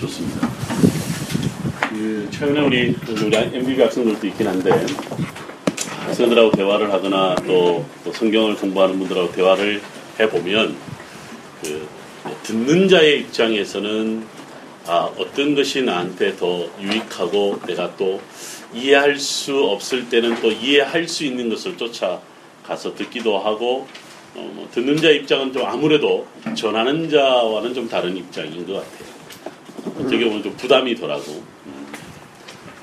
좋습니다. 그 최근에 우리 우리 MBB 학생들도 있긴 한데 학생들하고 대화를 하거나 또, 또 성경을 공부하는 분들하고 대화를 해 보면 그 듣는 자의 입장에서는 아, 어떤 것이 나한테 더 유익하고 내가 또 이해할 수 없을 때는 또 이해할 수 있는 것을 쫓아가서 듣기도 하고 어, 뭐 듣는 자 입장은 좀 아무래도 전하는 자와는 좀 다른 입장인 것 같아요. 어떻게 보면 좀 부담이 덜하고 음.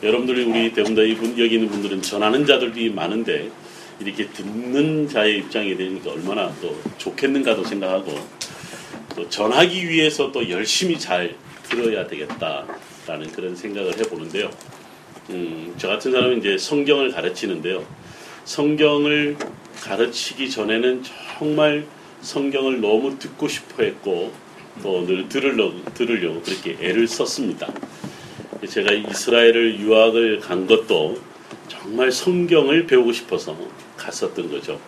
여러분들이 우리 대부분 이분 여기 있는 분들은 전하는 자들이 많은데 이렇게 듣는 자의 입장이 되니까 얼마나 또 좋겠는가도 생각하고 또 전하기 위해서 또 열심히 잘 들어야 되겠다라는 그런 생각을 해보는데요. 음, 저 같은 사람은 이제 성경을 가르치는데요. 성경을 가르치기 전에는 정말 성경을 너무 듣고 싶어 했고 또 늘 들으려고, 들으려고 그렇게 애를 썼습니다. 제가 이스라엘을 유학을 간 것도 정말 성경을 배우고 싶어서 갔었던 거죠.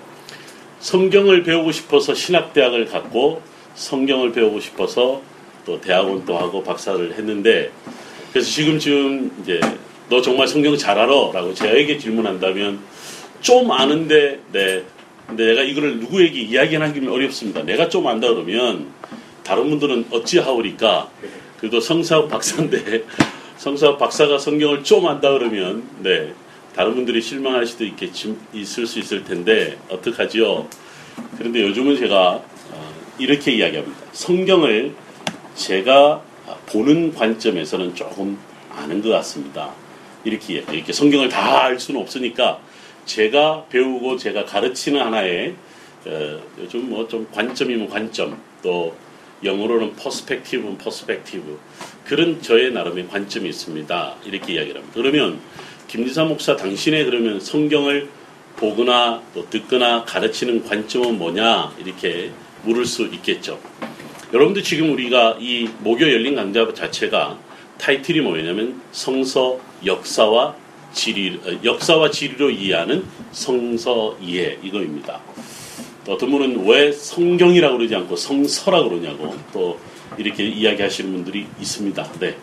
성경을 배우고 싶어서 신학대학을 갔고 성경을 배우고 싶어서 또 대학원도 하고 박사를 했는데 그래서 지금 지금 이제 너 정말 성경 잘 알아 라고 제에게 질문한다면 좀 아는데 네 근데 내가 이거를 누구에게 이야기하기는 어렵습니다. 내가 좀 안다 그러면 다른 분들은 어찌하오리까? 그래도 성사학 박사인데 성사학 박사가 성경을 좀 안다 그러면 네 다른 분들이 실망할 수도 있겠지 있을 수 있을 텐데 어떡하지요? 그런데 요즘은 제가 어, 이렇게 이야기합니다. 성경을 제가 보는 관점에서는 조금 아는 것 같습니다. 이렇게 이렇게 성경을 다 알 수는 없으니까 제가 배우고 제가 가르치는 하나의 어, 요즘 뭐 좀 관점이면 관점 또 영어로는 perspective는 perspective 그런 저의 나름의 관점이 있습니다. 이렇게 이야기를 합니다. 그러면 김지사 목사 당신의 그러면 성경을 보거나 또 듣거나 가르치는 관점은 뭐냐 이렇게 물을 수 있겠죠. 여러분들 지금 우리가 이 목요 열린 강좌 자체가 타이틀이 뭐냐면 성서 역사와 지리 역사와 지리로 이해하는 성서 이해 이거입니다. 어떤 분은 왜 성경이라고 그러지 않고 성서라고 그러냐고 또 이렇게 이야기하시는 분들이 있습니다. 네.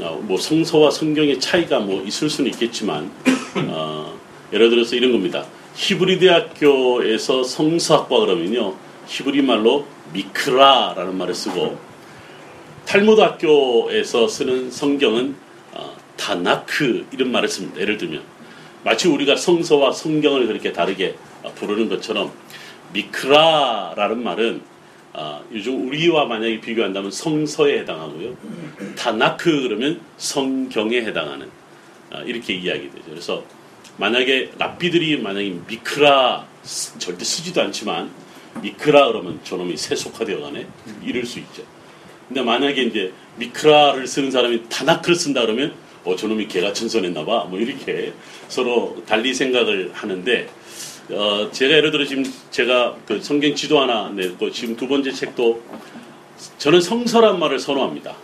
어, 뭐 성서와 성경의 차이가 뭐 있을 수는 있겠지만 어, 예를 들어서 이런 겁니다. 히브리 대학교에서 성서학과 그러면요 히브리 말로 미크라라는 말을 쓰고 탈무드 학교에서 쓰는 성경은 어, 타나크 이런 말을 씁니다. 예를 들면 마치 우리가 성서와 성경을 그렇게 다르게 부르는 것처럼 미크라라는 말은 아, 요즘 우리와 만약에 비교한다면 성서에 해당하고요. 타나크 그러면 성경에 해당하는 아, 이렇게 이야기 되죠. 그래서 만약에 랍비들이 만약에 미크라 절대 쓰지도 않지만 미크라 그러면 저놈이 세속화되어 가네 이럴 수 있죠. 근데 만약에 이제 미크라를 쓰는 사람이 타나크를 쓴다 그러면 어 저놈이 개가 천선했나 봐. 뭐 이렇게 서로 달리 생각을 하는데 어, 제가 예를 들어 지금 제가 그 성경 지도 하나 냈고 지금 두 번째 책도 저는 성서란 말을 선호합니다.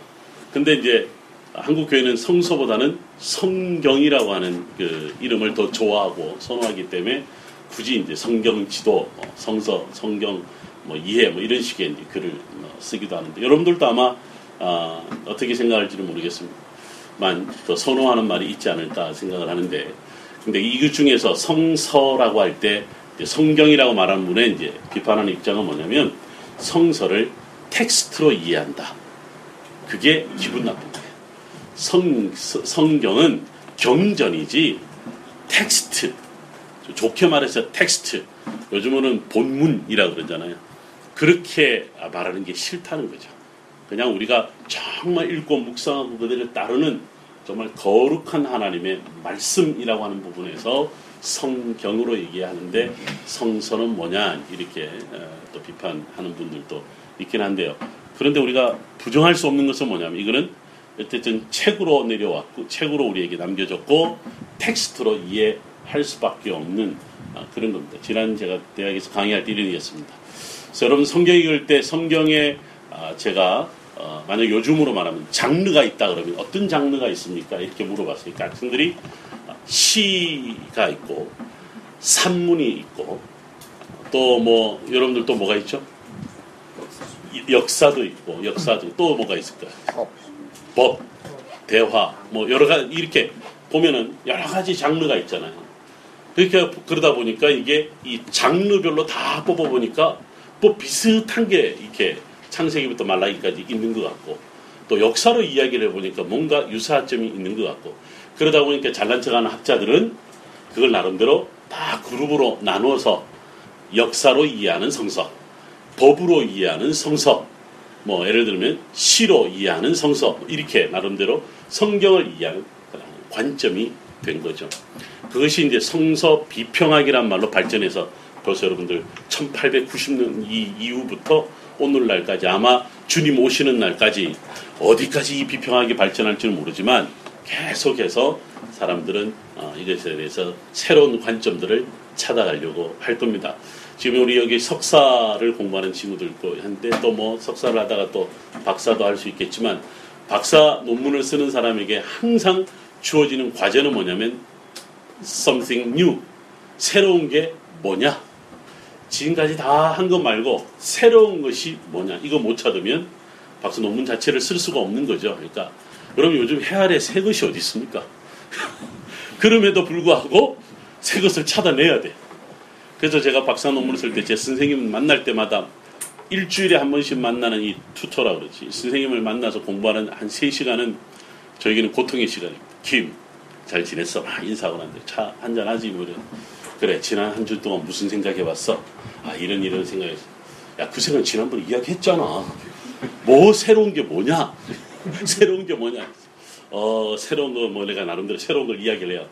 근데 이제 한국 교회는 성서보다는 성경이라고 하는 그 이름을 더 좋아하고 선호하기 때문에 굳이 이제 성경 지도, 뭐 성서, 성경 뭐 이해 뭐 이런 식의 이제 글을 뭐 쓰기도 하는데 여러분들도 아마 아, 어떻게 생각할지는 모르겠습니다만 더 선호하는 말이 있지 않을까 생각을 하는데 근데 이것 중에서 성서라고 할 때 성경이라고 말하는 분의 이제 비판하는 입장은 뭐냐면 성서를 텍스트로 이해한다. 그게 기분 나쁜 거예요. 성, 성경은 경전이지 텍스트. 좋게 말해서 텍스트. 요즘은 본문이라고 그러잖아요. 그렇게 말하는 게 싫다는 거죠. 그냥 우리가 정말 읽고 묵상하고 그들을 따르는 정말 거룩한 하나님의 말씀이라고 하는 부분에서 성경으로 얘기하는데 성서는 뭐냐 이렇게 또 비판하는 분들도 있긴 한데요. 그런데 우리가 부정할 수 없는 것은 뭐냐면 이거는 어쨌든 책으로 내려왔고 책으로 우리에게 남겨졌고 텍스트로 이해할 수밖에 없는 아, 그런 겁니다. 지난 제가 대학에서 강의할 때 이런 얘기했습니다. 그래서 여러분 성경 읽을 때 성경에 아, 제가 어, 만약 요즘으로 말하면 장르가 있다 그러면 어떤 장르가 있습니까? 이렇게 물어봤어요. 그러니까 학생들이 시가 있고 산문이 있고 또 뭐 여러분들 또 뭐가 있죠? 역사도 있고 역사도 또 뭐가 있을까요? 법, 대화, 뭐 여러 가지 이렇게 보면은 여러 가지 장르가 있잖아요. 그러니까 그러다 보니까 이게 이 장르별로 다 뽑아 보니까 뭐 비슷한 게 이렇게 창세기부터 말라기까지 있는 것 같고 또 역사로 이야기를 해보니까 뭔가 유사점이 있는 것 같고 그러다 보니까 잘난 척하는 학자들은 그걸 나름대로 다 그룹으로 나누어서 역사로 이해하는 성서, 법으로 이해하는 성서, 뭐 예를 들면 시로 이해하는 성서 이렇게 나름대로 성경을 이해하는 관점이 된 거죠. 그것이 이제 성서 비평학이란 말로 발전해서 벌써 여러분들 1890년 이 이후부터 오늘날까지 아마 주님 오시는 날까지 어디까지 이 비평학이 발전할지는 모르지만 계속해서 사람들은 어, 이것에 대해서 새로운 관점들을 찾아가려고 할 겁니다. 지금 우리 여기 석사를 공부하는 친구들 있고 한데 또 뭐 석사를 하다가 또 박사도 할 수 있겠지만 박사 논문을 쓰는 사람에게 항상 주어지는 과제는 뭐냐면 something new 새로운 게 뭐냐 지금까지 다 한 것 말고 새로운 것이 뭐냐 이거 못 찾으면 박사 논문 자체를 쓸 수가 없는 거죠. 그러니까 여러분 요즘 해아래 새 것이 어디 있습니까? 그럼에도 불구하고 새 것을 찾아내야 돼. 그래서 제가 박사 논문을 쓸 때 제 선생님 만날 때마다 일주일에 한 번씩 만나는 이 투터라 그러지. 선생님을 만나서 공부하는 한 3시간은 저에게는 고통의 시간입니다. 김, 잘 지냈어? 막 인사하고 난데 차 한잔 하지 뭐 그래 지난 한 주 동안 무슨 생각해봤어? 아 이런 이런 생각했어. 야그 생각 지난번에 이야기했잖아. 뭐 새로운 게 뭐냐? 새로운 게 뭐냐? 어 새로운 거 뭐 내가 나름대로 새로운 걸 이야기를 해요.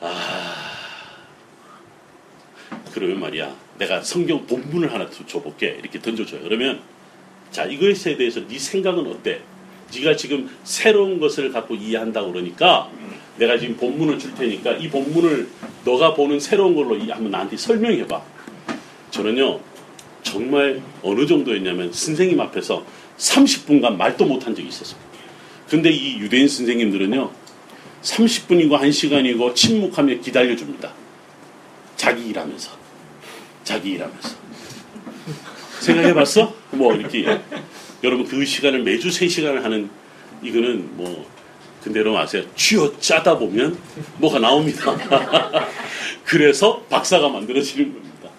아 그러면 말이야 내가 성경 본문을 하나 줘볼게 이렇게 던져줘요. 그러면 자 이것에 대해서 네 생각은 어때? 네가 지금 새로운 것을 갖고 이해한다고 그러니까 내가 지금 본문을 줄 테니까 이 본문을 너가 보는 새로운 걸로 한번 나한테 설명해 봐. 저는요 정말 어느 정도였냐면 선생님 앞에서 30분간 말도 못한 적이 있었어요. 근데 이 유대인 선생님들은요 30분이고 1시간이고 침묵하며 기다려줍니다. 자기 일하면서. 자기 일하면서. 생각해봤어? 뭐 이렇게 여러분 그 시간을 매주 3시간을 하는 이거는 뭐 근데 여러분 아세요? 쥐어 짜다 보면 뭐가 나옵니다. 그래서 박사가 만들어지는 겁니다.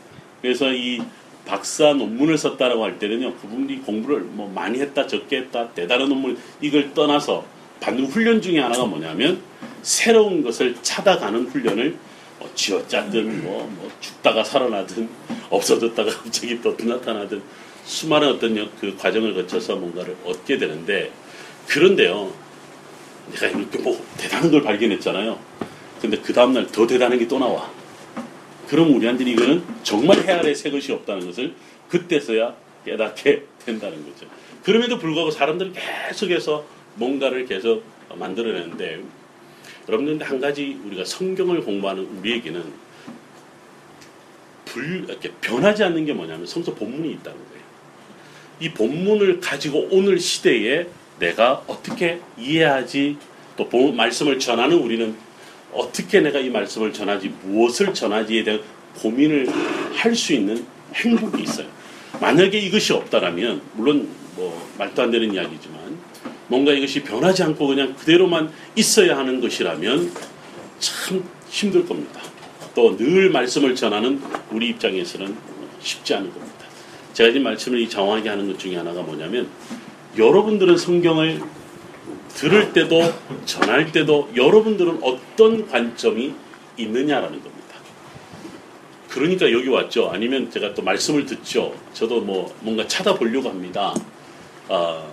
그래서 이 박사 논문을 썼다라고 할 때는요, 그분이 공부를 뭐 많이 했다, 적게 했다, 대단한 논문 이걸 떠나서 받는 훈련 중에 하나가 뭐냐면 새로운 것을 찾아가는 훈련을 뭐 쥐어 짜든 뭐, 뭐 죽다가 살아나든 없어졌다가 갑자기 또 나타나든 수많은 어떤 그 과정을 거쳐서 뭔가를 얻게 되는데 그런데요 내가 이렇게 뭐 대단한 걸 발견했잖아요. 근데 그 다음날 더 대단한 게 또 나와. 그럼 우리한테는 이거는 정말 해 아래 새 것이 없다는 것을 그때서야 깨닫게 된다는 거죠. 그럼에도 불구하고 사람들은 계속해서 뭔가를 계속 만들어내는데 여러분들 한 가지 우리가 성경을 공부하는 우리에게는 불, 이렇게 변하지 않는 게 뭐냐면 성서 본문이 있다는 거예요. 이 본문을 가지고 오늘 시대에 내가 어떻게 이해하지 또 말씀을 전하는 우리는 어떻게 내가 이 말씀을 전하지 무엇을 전하지에 대한 고민을 할 수 있는 행복이 있어요. 만약에 이것이 없다라면 물론 뭐 말도 안 되는 이야기지만 뭔가 이것이 변하지 않고 그냥 그대로만 있어야 하는 것이라면 참 힘들 겁니다. 또 늘 말씀을 전하는 우리 입장에서는 쉽지 않은 겁니다. 제가 이 말씀을 이 장황하게 하는 것 중에 하나가 뭐냐면 여러분들은 성경을 들을 때도 전할 때도 여러분들은 어떤 관점이 있느냐라는 겁니다. 그러니까 여기 왔죠. 아니면 제가 또 말씀을 듣죠. 저도 뭐 뭔가 찾아보려고 합니다. 아,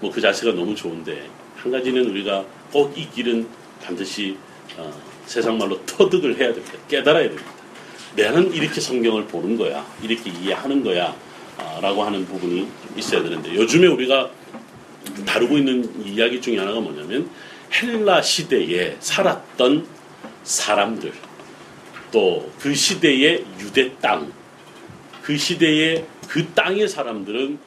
뭐 그 자세가 너무 좋은데 한 가지는 우리가 꼭 이 길은 반드시 어, 세상 말로 터득을 해야 됩니다. 깨달아야 됩니다. 나는 이렇게 성경을 보는 거야. 이렇게 이해하는 거야. 라고 하는 부분이 있어야 되는데 요즘에 우리가 다루고 있는 이야기 중에 하나가 뭐냐면 헬라 시대에 살았던 사람들 또 그 시대의 유대 땅 그 시대의 그 땅의 사람들은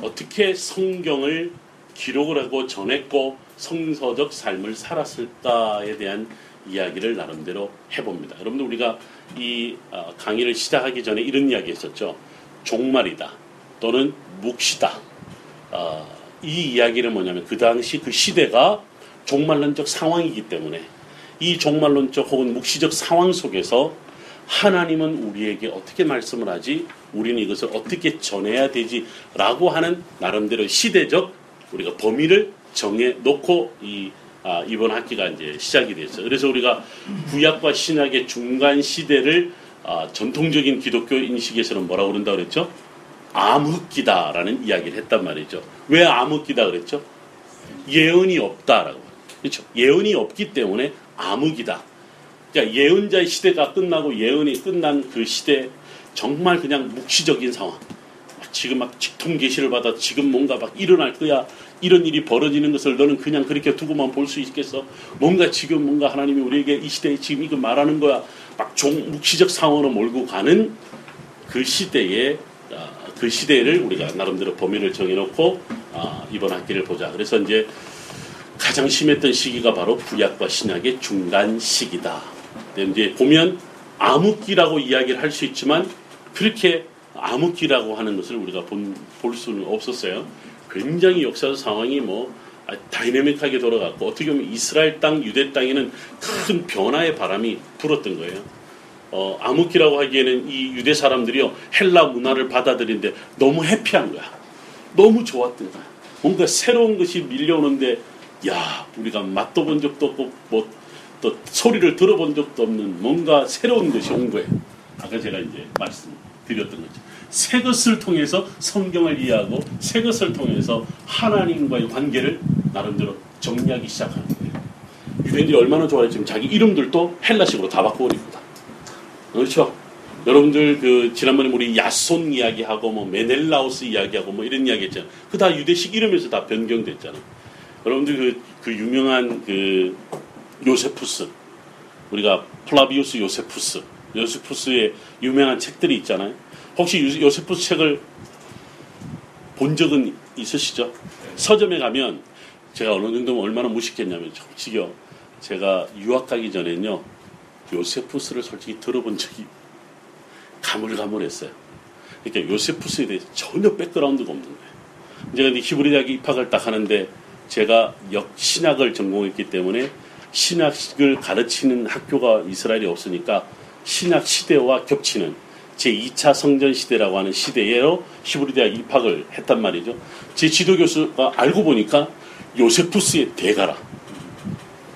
어떻게 성경을 기록을 하고 전했고 성서적 삶을 살았을까에 대한 이야기를 나름대로 해봅니다. 여러분들 우리가 이 어, 강의를 시작하기 전에 이런 이야기 했었죠. 종말이다 또는 묵시다 어, 이 이야기는 뭐냐면 그 당시 그 시대가 종말론적 상황이기 때문에 이 종말론적 혹은 묵시적 상황 속에서 하나님은 우리에게 어떻게 말씀을 하지? 우리는 이것을 어떻게 전해야 되지?라고 하는 나름대로 시대적 우리가 범위를 정해 놓고 이 아, 이번 학기가 이제 시작이 됐어요. 그래서 우리가 구약과 신약의 중간 시대를 아, 전통적인 기독교 인식에서는 뭐라고 그런다 그랬죠? 암흑기다라는 이야기를 했단 말이죠. 왜 암흑기다 그랬죠? 예언이 없다라고. 그렇죠? 예언이 없기 때문에 암흑이다. 그러니까 예언자의 시대가 끝나고 예언이 끝난 그 시대 정말 그냥 묵시적인 상황. 지금 막 직통 계시를 받아 지금 뭔가 막 일어날 거야. 이런 일이 벌어지는 것을 너는 그냥 그렇게 두고만 볼 수 있겠어? 뭔가 지금 뭔가 하나님이 우리에게 이 시대에 지금 이거 말하는 거야. 막 종, 묵시적 상황으로 몰고 가는 그 시대에 아, 그 시대를 우리가 나름대로 범위를 정해놓고 아, 이번 학기를 보자. 그래서 이제 가장 심했던 시기가 바로 구약과 신약의 중간 시기다. 이제 보면 암흑기라고 이야기를 할 수 있지만 그렇게 암흑기라고 하는 것을 우리가 본, 볼 수는 없었어요. 굉장히 역사적 상황이 뭐 아, 다이내믹하게 돌아갔고 어떻게 보면 이스라엘 땅, 유대 땅에는 큰 변화의 바람이 불었던 거예요. 어, 암흑기라고 하기에는 이 유대 사람들이요 헬라 문화를 받아들이는데 너무 해피한 거야. 너무 좋았던 거야. 뭔가 새로운 것이 밀려오는데 야 우리가 맛도 본 적도 없고 뭐 또 소리를 들어본 적도 없는 뭔가 새로운 것이 온 거예요. 아까 제가 이제 말씀드렸던 거죠. 새 것을 통해서 성경을 이해하고 새 것을 통해서 하나님과의 관계를 나름대로 정리하기 시작하는 거예요. 유대인들이 얼마나 좋아했지만 자기 이름들도 헬라식으로 다 바꿔버립니다. 그렇죠? 여러분들 그 지난번에 우리 야손 이야기하고 뭐 메넬라우스 이야기하고 뭐 이런 이야기 했잖아요. 그 다 유대식 이름에서 다 변경됐잖아요. 여러분들 그, 그 유명한 그 요세푸스 우리가 플라비우스 요세푸스 요세푸스의 유명한 책들이 있잖아요. 혹시 요세푸스 책을 본 적은 있으시죠? 서점에 가면 제가 어느 정도 얼마나 무식했냐면 솔직히요. 제가 유학 가기 전에는요. 요세푸스를 솔직히 들어본 적이 가물가물했어요. 그러니까 요세푸스에 대해서 전혀 백그라운드가 없는 거예요. 제가 히브리 대학에 입학을 딱 하는데 제가 역신학을 전공했기 때문에 신학을 가르치는 학교가 이스라엘이 없으니까 신학 시대와 겹치는 제2차 성전 시대라고 하는 시대에로 히브리 대학 입학을 했단 말이죠. 제 지도 교수가 알고 보니까 요세푸스의 대가라.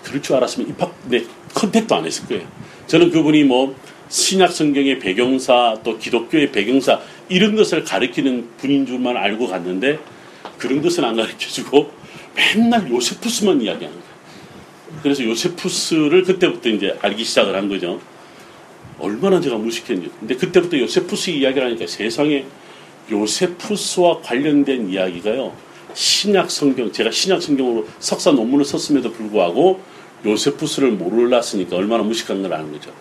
그럴 줄 알았으면 입학 네 contact도 안 했을 거예요. 저는 그분이 뭐 신약 성경의 배경사 또 기독교의 배경사 이런 것을 가르치는 분인 줄만 알고 갔는데 그런 것은 안 가르쳐 주고 맨날 요세푸스만 이야기하는 거예요. 그래서 요세푸스를 그때부터 이제 알기 시작을 한 거죠. 얼마나 제가 무식했는지. 근데 그때부터 요세푸스 이야기를 하니까 세상에 요세푸스와 관련된 이야기가요. 신약 성경, 제가 신약 성경으로 석사 논문을 썼음에도 불구하고 요세푸스를 몰랐으니까 얼마나 무식한 걸 아는 거죠.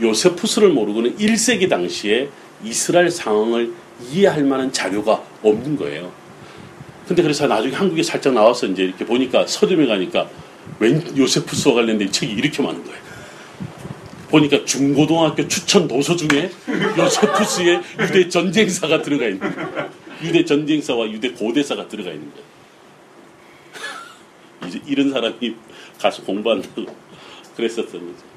요세푸스를 모르고는 1세기 당시에 이스라엘 상황을 이해할 만한 자료가 없는 거예요. 근데 그래서 나중에 한국에 살짝 나와서 이제 이렇게 보니까 서점에 가니까 웬 요세푸스와 관련된 책이 이렇게 많은 거예요. 보니까 중고등학교 추천 도서 중에 요세푸스의 유대 전쟁사가 들어가 있는 거예요. 유대 전쟁사와 유대 고대사가 들어가 있는 거예요. 이런 사람이 가서 공부한다고 그랬었던 거죠.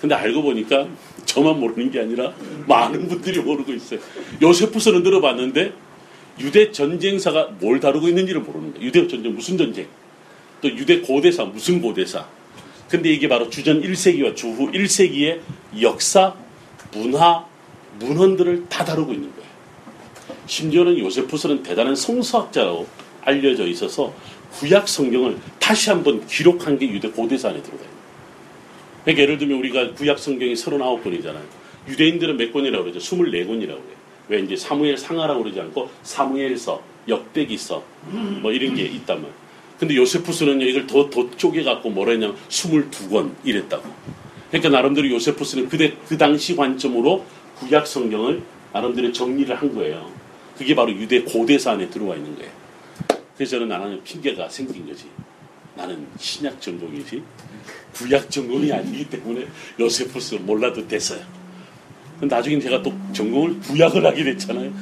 근데 알고 보니까 저만 모르는 게 아니라 많은 분들이 모르고 있어요. 요세푸스는 들어봤는데 유대 전쟁사가 뭘 다루고 있는지를 모르는 거예요. 유대 전쟁 무슨 전쟁? 또 유대 고대사 무슨 고대사? 근데 이게 바로 주전 1세기와 주후 1세기의 역사, 문화, 문헌들을 다 다루고 있는 거예요. 심지어는 요세푸스는 대단한 성서학자라고 알려져 있어서 구약 성경을 다시 한번 기록한 게 유대 고대사 안에 들어가 있는 거예요. 그러니까 예를 들면 우리가 구약 성경이 39권이잖아요. 유대인들은 몇 권이라고 그러죠? 24권이라고 그래요. 왜 이제 사무엘 상하라고 그러지 않고 사무엘서, 역대기서 뭐 이런 게 있단 말이에요. 근데 요세푸스는요 이걸 더, 더 쪼개갖고 뭐라 했냐면 22권 이랬다고. 그러니까 나름대로 요세푸스는 그때 그 당시 관점으로 구약 성경을 나름대로 정리를 한 거예요. 그게 바로 유대 고대사 안에 들어와 있는 거예요. 그래서 저는 나는 핑계가 생긴 거지. 나는 신약 전공이지 구약 전공이 아니기 때문에 요세푸스 몰라도 됐어요. 나중에 제가 또 전공을 구약을 하게 됐잖아요.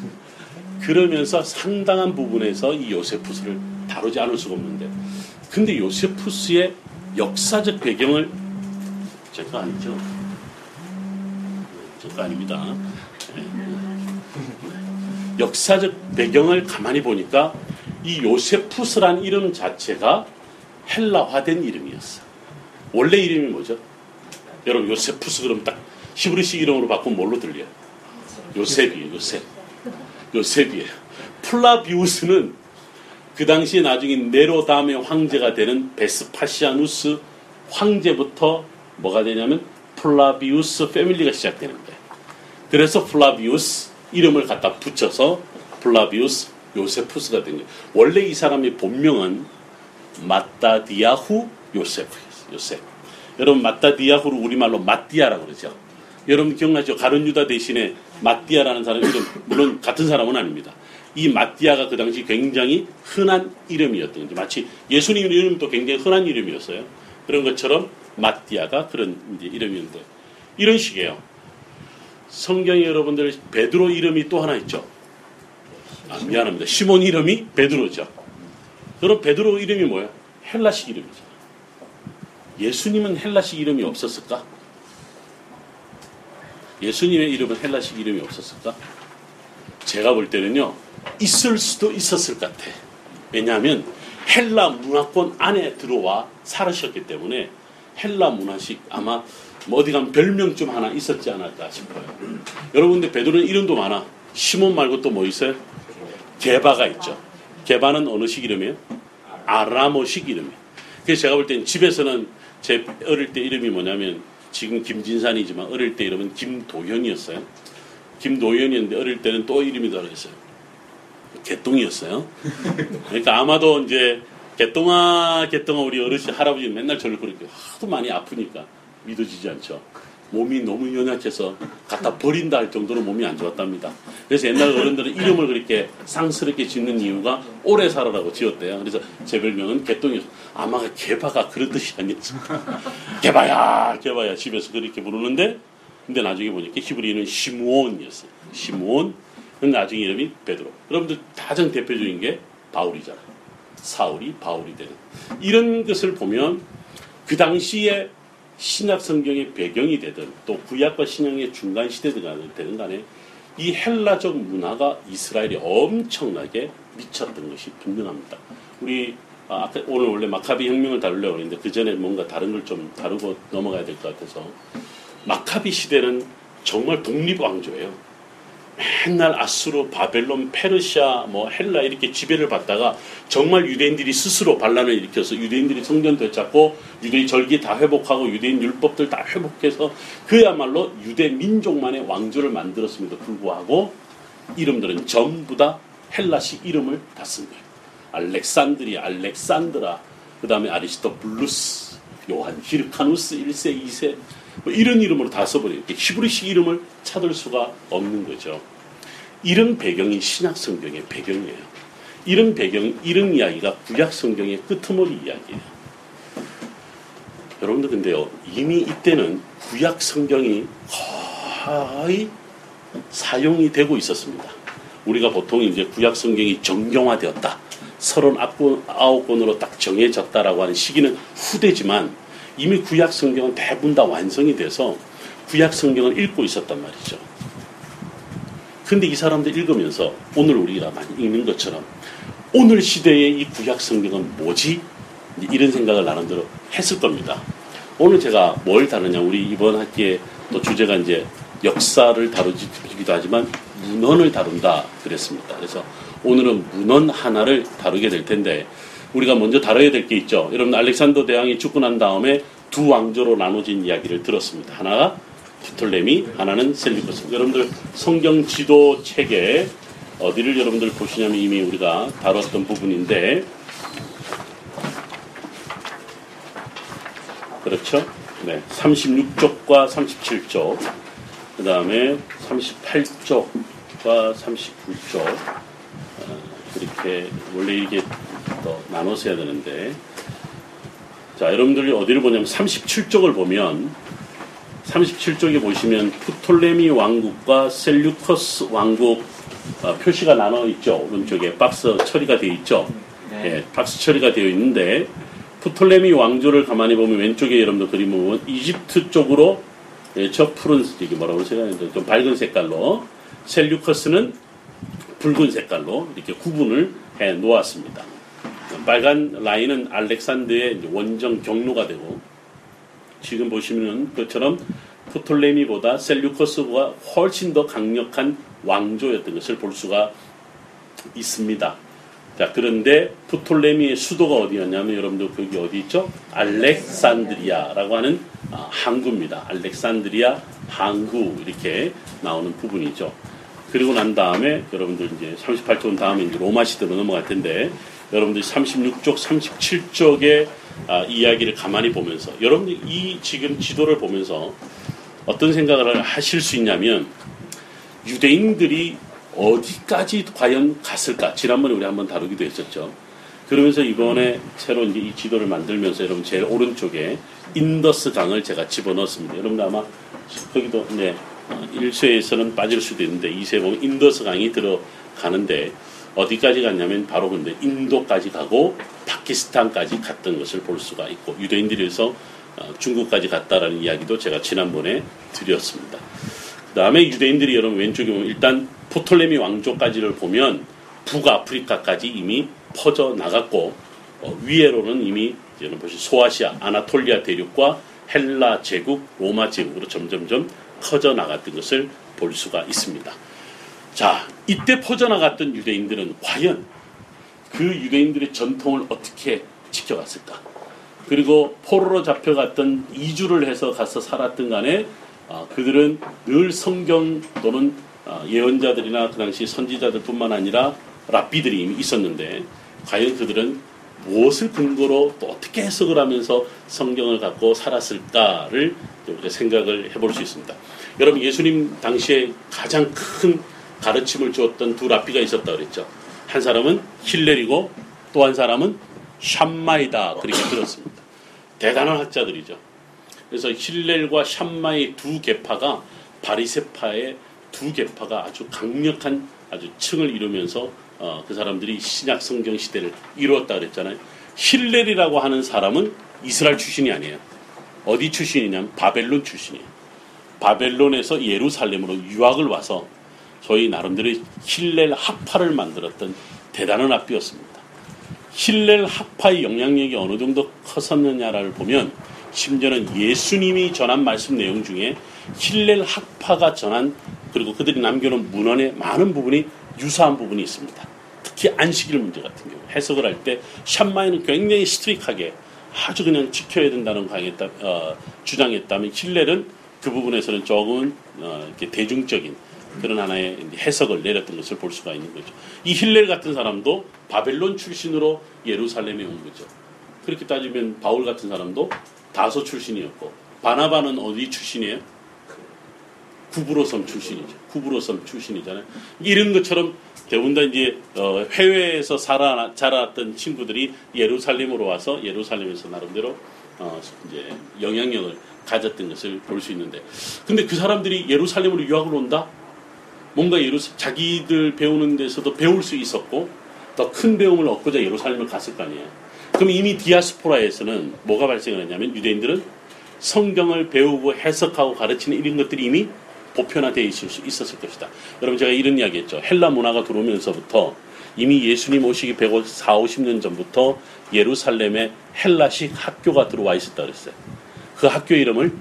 그러면서 상당한 부분에서 이 요세푸스를 다 다루지 않을 수가 없는데. 근데 요세푸스의 역사적 배경을 제가 아니죠. 제가 아닙니다. 네. 역사적 배경을 가만히 보니까 이 요세푸스란 이름 자체가 헬라화된 이름이었어. 원래 이름이 뭐죠? 여러분 요세푸스 그럼 딱 히브리식 이름으로 바꾸면 뭘로 들려요? 요셉이에요. 요셉. 요셉이에요. 플라비우스는 그 당시에 나중에 네로 다음에 황제가 되는 베스파시아누스 황제부터 뭐가 되냐면 플라비우스 family가 시작되는 거예요. 그래서 플라비우스 이름을 갖다 붙여서 플라비우스 요세푸스가 된 거예요. 원래 이 사람의 본명은 마따디아후 요세프였어요. 요셉. 여러분 마따디아후를 우리말로 마띠아라고 그러죠. 여러분 기억나죠? 가룟 유다 대신에 마띠아라는 사람 이름 물론 같은 사람은 아닙니다. 이 마띠아가 그 당시 굉장히 흔한 이름이었던 거죠. 마치 예수님 이름도 굉장히 흔한 이름이었어요. 그런 것처럼 마띠아가 그런 이름이었는데 이런 식이에요. 성경에 여러분들 베드로 이름이 또 하나 있죠. 아, 미안합니다. 시몬 이름이 베드로죠. 그럼 베드로 이름이 뭐야? 헬라식 이름이죠. 예수님은 헬라식 이름이 없었을까? 예수님의 이름은 헬라식 이름이 없었을까? 제가 볼 때는요, 있을 수도 있었을 것 같아. 왜냐하면 헬라 문화권 안에 들어와 살으셨기 때문에 헬라 문화식 아마 뭐 어디 가면 별명 좀 하나 있었지 않을까 싶어요. 여러분들 베드로는 이름도 많아. 시몬 말고 또 뭐 있어요? 게바가 있죠. 게바는 어느 식 이름이에요? 아라모식 이름이에요. 그래서 제가 볼 때는 집에서는 제 어릴 때 이름이 뭐냐면 지금 김진산이지만 어릴 때 이름은 김도현이었어요. 김도현이었는데 어릴 때는 또 이름이 다르겠어요. 개똥이었어요. 그러니까 아마도 이제 개똥아 개똥아 우리 어르신 할아버지 맨날 저를 그렇게 하도 많이 아프니까 믿어지지 않죠. 몸이 너무 연약해서 갖다 버린다 할 정도로 몸이 안 좋았답니다. 그래서 옛날 어른들은 이름을 그렇게 상스럽게 짓는 이유가 오래 살아라고 지었대요. 그래서 제 별명은 개똥이었어. 아마 개바가 그런 뜻이 아니었을까. 개바야, 개바야. 집에서 그렇게 부르는데, 근데 나중에 보니까 히브리는 시므온이었어요. 시므온. 나중에 이름이 베드로. 여러분들 가장 대표적인 게 바울이잖아요. 사울이 바울이 되는. 이런 것을 보면 그 당시에 신약 성경의 배경이 되든 또 구약과 신약의 중간 시대가 되든 간에 이 헬라적 문화가 이스라엘에 엄청나게 미쳤던 것이 분명합니다. 우리 아, 까 오늘 원래 마카비 혁명을 다루려고 했는데 그 전에 뭔가 다른 걸 좀 다루고 넘어가야 될 것 같아서 마카비 시대는 정말 독립 왕조예요. 맨날 아수르, 바벨론, 페르시아, 뭐 헬라 이렇게 지배를 받다가 정말 유대인들이 스스로 반란을 일으켜서 유대인들이 성전 되찾고 유대인 절기 다 회복하고 유대인 율법들 다 회복해서 그야말로 유대 민족만의 왕조를 만들었음에도 불구하고 이름들은 전부 다 헬라식 이름을 다 쓴 거예요. 알렉산드리, 알렉산드라, 그 다음에 아리스토블루스, 요한 히르카누스 1세, 2세 뭐 이런 이름으로 다 써버려요. 히브리식 이름을 찾을 수가 없는 거죠. 이런 배경이 신약 성경의 배경이에요. 이런 배경, 이런 이야기가 구약 성경의 끄트머리 이야기예요. 여러분들 근데요, 이미 이때는 구약 성경이 거의 사용이 되고 있었습니다. 우리가 보통 이제 구약 성경이 정경화되었다. 39권으로 딱 정해졌다라고 하는 시기는 후대지만 이미 구약 성경은 대부분 다 완성이 돼서 구약 성경을 읽고 있었단 말이죠. 근데 이 사람들 읽으면서 오늘 우리가 많이 읽는 것처럼 오늘 시대의 이 구약 성경은 뭐지? 이런 생각을 나름대로 했을 겁니다. 오늘 제가 뭘 다루냐, 우리 이번 학기에 또 주제가 이제 역사를 다루기도 하지만 문헌을 다룬다 그랬습니다. 그래서 오늘은 문헌 하나를 다루게 될 텐데 우리가 먼저 다뤄야 될 게 있죠. 여러분 알렉산더 대왕이 죽고 난 다음에 두 왕조로 나눠진 이야기를 들었습니다. 하나가 프톨레미, 하나는 셀리코스. 여러분들 성경 지도 책에 어디를 여러분들 보시냐면 이미 우리가 다뤘던 부분인데 그렇죠? 네, 36쪽과 37쪽, 그 다음에 38쪽과 39쪽, 어, 그렇게 원래 이게 또 나눠서 해야 되는데 자 여러분들이 어디를 보냐면 37쪽을 보면 37쪽에 보시면 프톨레미 왕국과 셀류커스 왕국 어, 표시가 나눠 있죠 오른쪽에 박스 처리가 되어 있죠 네. 예, 박수 처리가 되어 있는데 프톨레미 왕조를 가만히 보면 왼쪽에 여러분들 그림 보면 이집트 쪽으로 예, 저 푸른 이게 뭐라고 그러세요? 좀 밝은 색깔로 셀류커스는 붉은 색깔로 이렇게 구분을 해 놓았습니다. 빨간 라인은 알렉산드의 원정 경로가 되고 지금 보시면은 그처럼 프톨레미보다 셀류커스가 훨씬 더 강력한 왕조였던 것을 볼 수가 있습니다. 자, 그런데 프톨레미의 수도가 어디였냐면 여러분들 거기 어디 있죠? 알렉산드리아라고 하는 아, 항구입니다. 알렉산드리아 항구 이렇게 나오는 부분이죠. 그리고 난 다음에 여러분들 이제 38쪽 다음에 이제 로마 시대로 넘어갈 텐데 여러분들 36쪽, 37쪽의 아, 이야기를 가만히 보면서 여러분들 이 지금 지도를 보면서 어떤 생각을 하실 수 있냐면 유대인들이 어디까지 과연 갔을까? 지난번에 우리 한번 다루기도 했었죠. 그러면서 이번에 새로 이제 이 지도를 만들면서 여러분 제일 오른쪽에 인더스 강을 제가 집어넣었습니다. 여러분 아마 거기도 네, 어, 1쇄에서는 빠질 수도 있는데 2쇄 보면 인더스 강이 들어가는데 어디까지 갔냐면 바로 근데 인도까지 가고 파키스탄까지 갔던 것을 볼 수가 있고 유대인들에서 어, 중국까지 갔다라는 이야기도 제가 지난번에 드렸습니다. 그 다음에 유대인들이 여러분 왼쪽에 보면 일단 포톨레미 왕조까지를 보면 북아프리카까지 이미 퍼져 나갔고 어, 위에로는 이미 여러분 보시 소아시아, 아나톨리아 대륙과 헬라 제국, 로마 제국으로 점점점 커져 나갔던 것을 볼 수가 있습니다. 자, 이때 퍼져나갔던 유대인들은 과연 그 유대인들의 전통을 어떻게 지켜갔을까? 그리고 포로로 잡혀갔던 이주를 해서 가서 살았던 간에 아, 그들은 늘 성경 또는 아, 예언자들이나 그 당시 선지자들뿐만 아니라 랍비들이 이미 있었는데 과연 그들은 무엇을 근거로 또 어떻게 해석을 하면서 성경을 갖고 살았을까를 우리가 생각을 해볼 수 있습니다. 여러분 예수님 당시에 가장 큰 가르침을 주었던 두 랍비가 있었다 그랬죠. 한 사람은 힐렐이고 또 한 사람은 샴마이다 그렇게 들었습니다. 대단한 학자들이죠. 그래서 힐렐과 샴마의 두 계파가 바리세파의 두 계파가 아주 강력한 아주 층을 이루면서 어, 그 사람들이 신약 성경 시대를 이루었다 그랬잖아요. 힐렐이라고 하는 사람은 이스라엘 출신이 아니에요. 어디 출신이냐면 바벨론 출신이에요. 바벨론에서 예루살렘으로 유학을 와서 저희 나름대로 힐렐 학파를 만들었던 대단한 학비였습니다. 힐렐 학파의 영향력이 어느 정도 컸었느냐를 보면 심지어는 예수님이 전한 말씀 내용 중에 힐렐 학파가 전한 그리고 그들이 남겨놓은 문헌의 많은 부분이 유사한 부분이 있습니다. 특히 안식일 문제 같은 경우 해석을 할 때 샴마이는 굉장히 스트릭하게 아주 그냥 지켜야 된다는 강했다, 어, 주장했다면 힐렐은 그 부분에서는 조금 어, 이렇게 대중적인 그런 하나의 해석을 내렸던 것을 볼 수가 있는 거죠. 이 힐렐 같은 사람도 바벨론 출신으로 예루살렘에 온 거죠. 그렇게 따지면 바울 같은 사람도 다소 출신이었고 바나바는 어디 출신이에요? 구브로섬 출신이죠. 구브로섬 출신이잖아요. 이런 것처럼 대부분 다 이제 어, 해외에서 살아 자랐던 친구들이 예루살렘으로 와서 예루살렘에서 나름대로 어, 이제 영향력을 가졌던 것을 볼 수 있는데, 근데 그 사람들이 예루살렘으로 유학을 온다? 뭔가 예루 자기들 배우는 데서도 배울 수 있었고 더 큰 배움을 얻고자 예루살렘을 갔을 거 아니에요. 그럼 이미 디아스포라에서는 뭐가 발생을 했냐면 유대인들은 성경을 배우고 해석하고 가르치는 이런 것들이 이미 보편화되어 있을 수 있었을 것이다. 여러분 제가 이런 이야기 했죠. 헬라 문화가 들어오면서부터 이미 예수님 오시기 150, 50년 전부터 예루살렘에 헬라식 학교가 들어와 있었다 그랬어요. 그 학교 이름을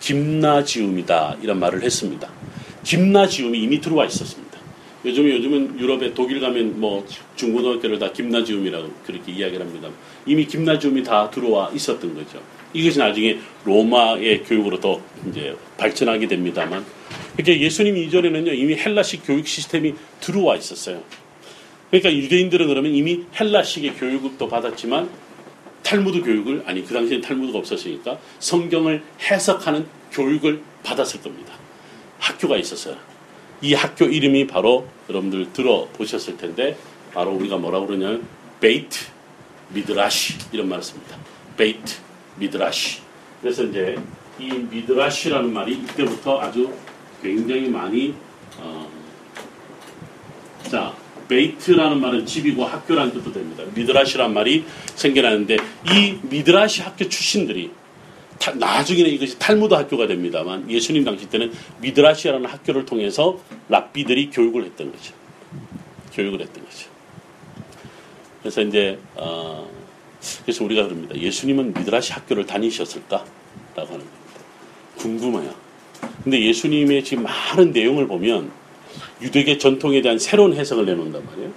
김나지움이다 이런 말을 했습니다. 김나지움이 이미 들어와 있었습니다. 요즘에 요즘은 유럽에 독일 가면 뭐 중고등학교를 다 김나지움이라고 그렇게 이야기를 합니다. 이미 김나지움이 다 들어와 있었던 거죠. 이것이 나중에 로마의 교육으로 더 이제 발전하게 됩니다만, 그러니까 예수님 이전에는요 이미 헬라식 교육 시스템이 들어와 있었어요. 그러니까 유대인들은 그러면 이미 헬라식의 교육을 또 받았지만 탈무드 교육을 아니 그 당시엔 탈무드가 없었으니까 성경을 해석하는 교육을 받았을 겁니다. 학교가 있었어요. 이 학교 이름이 바로 여러분들 들어보셨을 텐데 바로 우리가 뭐라고 그러냐면 베이트 미드라시 이런 말을 씁니다. 베이트 미드라시. 그래서 이제 이 미드라시라는 말이 이때부터 아주 굉장히 많이 어, 자 베이트라는 말은 집이고 학교라는 뜻도 됩니다. 미드라시란 말이 생겨나는데 이 미드라시 학교 출신들이 타, 나중에는 이것이 탈무드 학교가 됩니다만 예수님 당시 때는 미드라시라는 학교를 통해서 랍비들이 교육을 했던 거죠. 교육을 했던 거죠. 그래서 이제 어, 그래서 우리가 그럽니다. 예수님은 미드라시 학교를 다니셨을까라고 하는 겁니다. 궁금해요. 근데 예수님의 지금 많은 내용을 보면 유대계 전통에 대한 새로운 해석을 내놓는단 말이에요.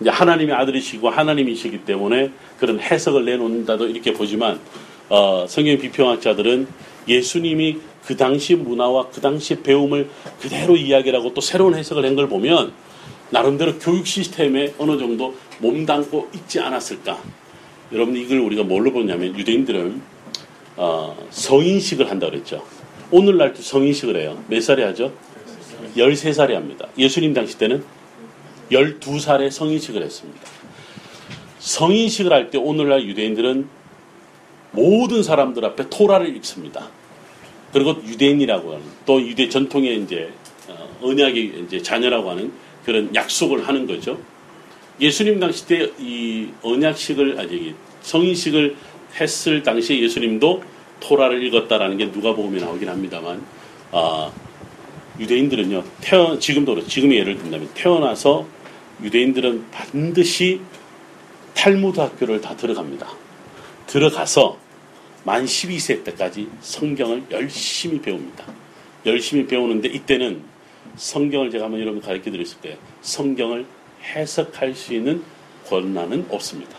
이제 하나님의 아들이시고 하나님이시기 때문에 그런 해석을 내놓는다도 이렇게 보지만 어, 성경 비평학자들은 예수님이 그 당시 문화와 그 당시 배움을 그대로 이야기하고 또 새로운 해석을 한 걸 보면 나름대로 교육 시스템에 어느 정도 몸담고 있지 않았을까. 여러분 이걸 우리가 뭘로 보냐면 유대인들은 어, 성인식을 한다 그랬죠. 오늘날도 성인식을 해요. 몇 살에 하죠? 13살에 합니다. 예수님 당시 때는 12살에 성인식을 했습니다. 성인식을 할 때 오늘날 유대인들은 모든 사람들 앞에 토라를 읽습니다. 그리고 유대인이라고 하는 또 유대 전통의 이제 어, 언약의 이제 자녀라고 하는 그런 약속을 하는 거죠. 예수님 당시 때 이 언약식을 아니 성인식을 했을 당시에 예수님도 토라를 읽었다라는 게 누가 보면 나오긴 합니다만 아, 유대인들은요 태어 지금도 그렇죠. 지금의 예를 든다면 태어나서 유대인들은 반드시 탈무드 학교를 다 들어갑니다. 들어가서 만 12세 때까지 성경을 열심히 배웁니다. 열심히 배우는데 이때는 성경을 제가 한번 여러분 가르쳐 드렸을 때 성경을 해석할 수 있는 권한은 없습니다.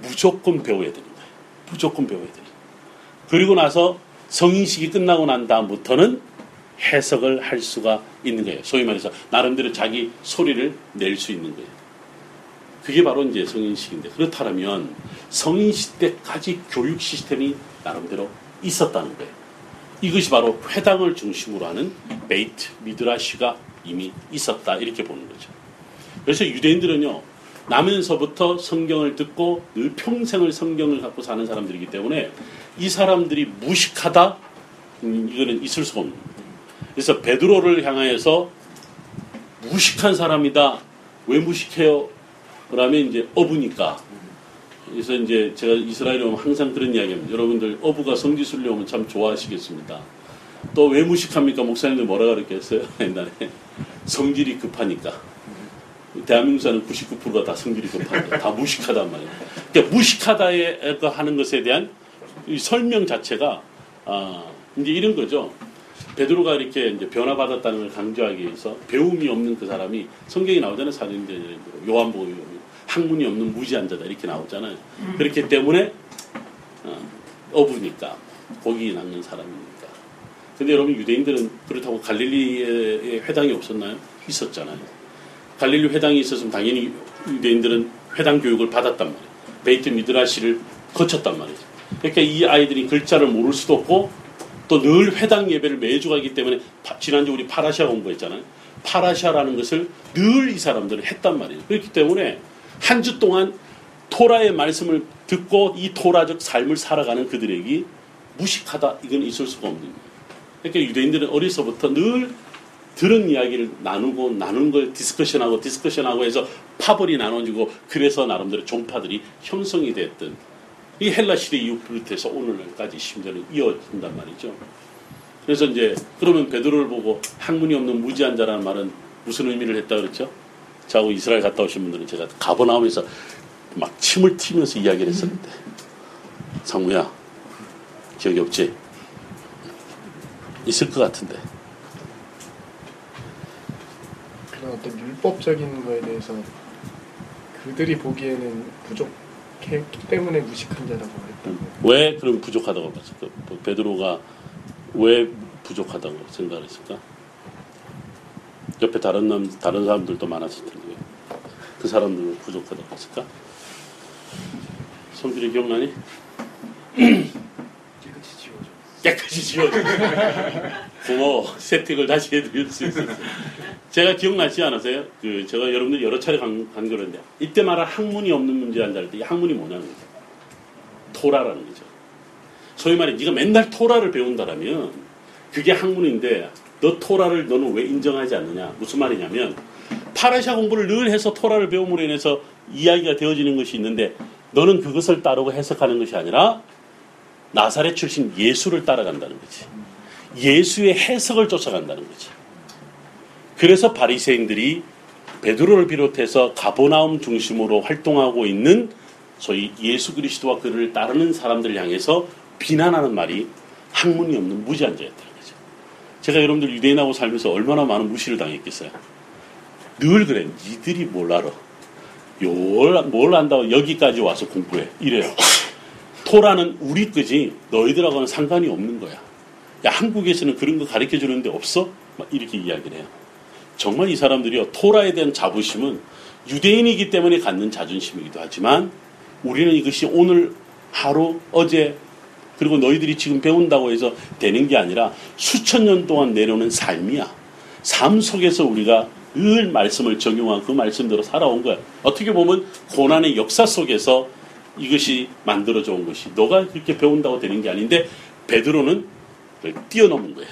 무조건 배워야 되는 거예요. 무조건 배워야 돼요. 그리고 나서 성인식이 끝나고 난 다음부터는 해석을 할 수가 있는 거예요. 소위 말해서 나름대로 자기 소리를 낼 수 있는 거예요. 그게 바로 이제 성인식인데 그렇다면 성인식 때까지 교육 시스템이 나름대로 있었다는 거예요. 이것이 바로 회당을 중심으로 하는 베이트 미드라시가 이미 있었다 이렇게 보는 거죠. 그래서 유대인들은요 나면서부터 성경을 듣고 늘 평생을 성경을 갖고 사는 사람들이기 때문에 이 사람들이 무식하다 음, 이거는 있을 수가 없는 거예요. 그래서 베드로를 향하여서 무식한 사람이다 왜 무식해요? 그러면 이제 어부니까. 그래서 이제 제가 이스라엘에 오면 항상 그런 이야기합니다. 여러분들 어부가 성지순례 오면 참 좋아하시겠습니다. 또 왜 무식합니까? 목사님들 뭐라 그랬겠어요? 옛날에 성질이 급하니까. 대한민국 사는 99%가 다 성질이 급하다. 다 무식하단 말이에요. 그러니까 무식하다에 하는 것에 대한 설명 자체가 아, 이제 이런 거죠. 베드로가 이렇게 이제 변화받았다는 걸 강조하기 위해서 배움이 없는 그 사람이 성경에 나오잖아요. 사도행전에 요한복음에 보면 학문이 없는 무지한 자다 이렇게 나오잖아요. 그렇기 때문에 어, 부니까 고기 낚는 사람이니까. 근데 여러분 유대인들은 그렇다고 갈릴리에 회당이 없었나요? 있었잖아요. 갈릴리 회당이 있었으면 당연히 유대인들은 회당 교육을 받았단 말이에요. 베이트 미드라시를 거쳤단 말이죠. 그러니까 이 아이들이 글자를 모를 수도 없고 또 늘 회당 예배를 매주 가기 때문에 지난주 우리 파라시아 공부했잖아요. 파라시아라는 것을 늘 이 사람들은 했단 말이에요. 그렇기 때문에 한 주 동안 토라의 말씀을 듣고 이 토라적 삶을 살아가는 그들에게 무식하다 이건 있을 수가 없는 거예요. 그러니까 유대인들은 어려서부터 늘 들은 이야기를 나누고 나눈 걸 discussion하고 discussion하고 해서 파벌이 나눠지고 그래서 나름대로 종파들이 형성이 됐던 이 헬라 시대 이후 비롯해서 오늘날까지 심지어는 이어진단 말이죠. 그래서 이제 그러면 베드로를 보고 학문이 없는 무지한 자라는 말은 무슨 의미를 했다 그랬죠? 저하고 이스라엘 갔다 오신 분들은 제가 가보 나오면서 막 침을 튀면서 이야기를 했었는데 상무야 기억이 없지? 있을 것 같은데 그런 어떤 율법적인 거에 대해서 그들이 보기에는 부족했기 때문에 무식한 자라고 했다고. 왜 그럼 부족하다고 봤을까? 뭐 베드로가 왜 부족하다고 생각을 했을까? 옆에 다른 남 다른 사람들도 많았을 텐데 그 사람들은 부족하다고 했을까? 성질이 기억나니? 깨끗이 지워져. 깨끗이 지워져. 고마워. 세팅을 다시 해드릴 수 있었어요. 제가 기억나지 않으세요? 그, 제가 여러분들 여러 차례 간, 간 거는데, 이때 말한 학문이 없는 문제 한다 할때, 이 학문이 뭐냐는 거죠. 토라라는 거죠. 소위 말해, 네가 맨날 토라를 배운다라면, 그게 학문인데, 너 토라를 너는 왜 인정하지 않느냐? 무슨 말이냐면, 파라샤 공부를 늘 해서 토라를 배움으로 인해서 이야기가 되어지는 것이 있는데 너는 그것을 따르고 해석하는 것이 아니라 나사렛 출신 예수를 따라간다는 거지. 예수의 해석을 쫓아간다는 거지. 그래서 바리새인들이 베드로를 비롯해서 가보나움 중심으로 활동하고 있는 소위 예수 그리스도와 그를 따르는 사람들 향해서 비난하는 말이 학문이 없는 무지한자였다는 거죠. 제가 여러분들 유대인하고 살면서 얼마나 많은 무시를 당했겠어요. 늘 그래. 니들이 뭘 알아. 뭘, 뭘 안다고 여기까지 와서 공부해. 이래요. 토라는 우리 거지 너희들하고는 상관이 없는 거야. 야, 한국에서는 그런 거 가르쳐 주는데 없어? 막 이렇게 이야기를 해요. 정말 이 사람들이요, 토라에 대한 자부심은 유대인이기 때문에 갖는 자존심이기도 하지만 우리는 이것이 오늘 하루, 어제, 그리고 너희들이 지금 배운다고 해서 되는 게 아니라 수천 년 동안 내려오는 삶이야. 삶 속에서 우리가 늘 말씀을 적용한 그 말씀대로 살아온 거야. 어떻게 보면 고난의 역사 속에서 이것이 만들어져 온 것이 너가 그렇게 배운다고 되는 게 아닌데 베드로는 뛰어넘은 거야.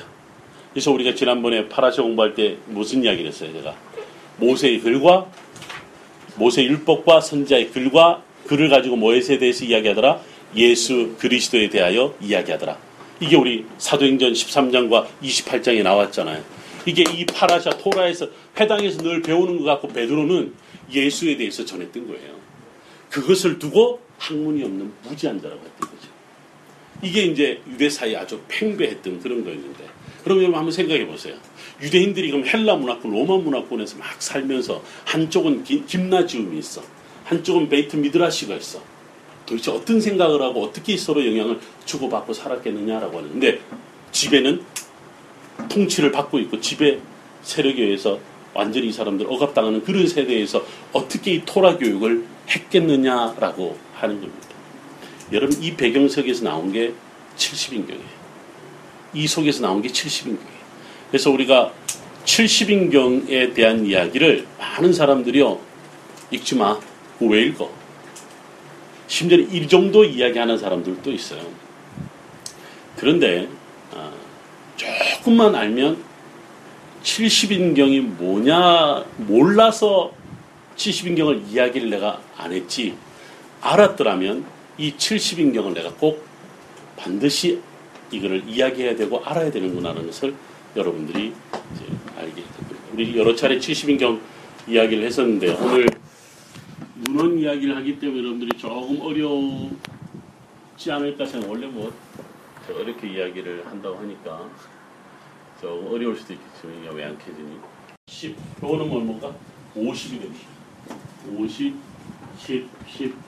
그래서 우리가 지난번에 파라샤 공부할 때 무슨 이야기를 했어요, 제가? 모세의 글과 모세 율법과 선지자의 글과 글을 가지고 무엇에 대해서 이야기하더라? 예수 그리스도에 대하여 이야기하더라. 이게 우리 사도행전 13장과 28장에 나왔잖아요. 이게 이 파라샤 토라에서 회당에서 늘 배우는 것 같고 베드로는 예수에 대해서 전했던 거예요. 그것을 두고 학문이 없는 무지한 자라고 했던. 이게 이제 유대 사이에 아주 팽배했던 그런 거였는데 그럼 여러분 한번 생각해 보세요. 유대인들이 그럼 헬라 문화권, 로마 문화권에서 막 살면서 한쪽은 기- 김나지움이 있어. 한쪽은 베이트 미드라시가 있어. 도대체 어떤 생각을 하고 어떻게 서로 영향을 주고받고 살았겠느냐라고 하는. 근데 집에는 통치를 받고 있고 집에 세력에 의해서 완전히 이 사람들 억압당하는 그런 세대에서 어떻게 이 토라 교육을 했겠느냐라고 하는 겁니다. 여러분 이 배경 속에서 나온 게 70인경이에요. 이 속에서 나온 게 70인경이에요. 그래서 우리가 70인경에 대한 이야기를 많은 사람들이요 읽지 마. 왜 읽어? 심지어 이 정도 이야기하는 사람들도 있어요. 그런데 아, 조금만 알면 70인경이 뭐냐 몰라서 70인경을 이야기를 내가 안 했지 알았더라면 이 70인경을 내가 꼭 반드시 이거를 이야기해야 되고 알아야 되는구나라는 것을 여러분들이 이제 알게 됩니다. 우리 여러 차례 70인경 이야기를 했었는데 오늘 문헌 이야기를 하기 때문에 여러분들이 조금 어렵지 않을까 생각. 원래 뭐 이렇게 이야기를 한다고 하니까 조금 어려울 수도 있겠지만 이게 왜안 켜지니? 10. 요거는 뭐 뭔가? 50이 됩니다. 50, 10, 10.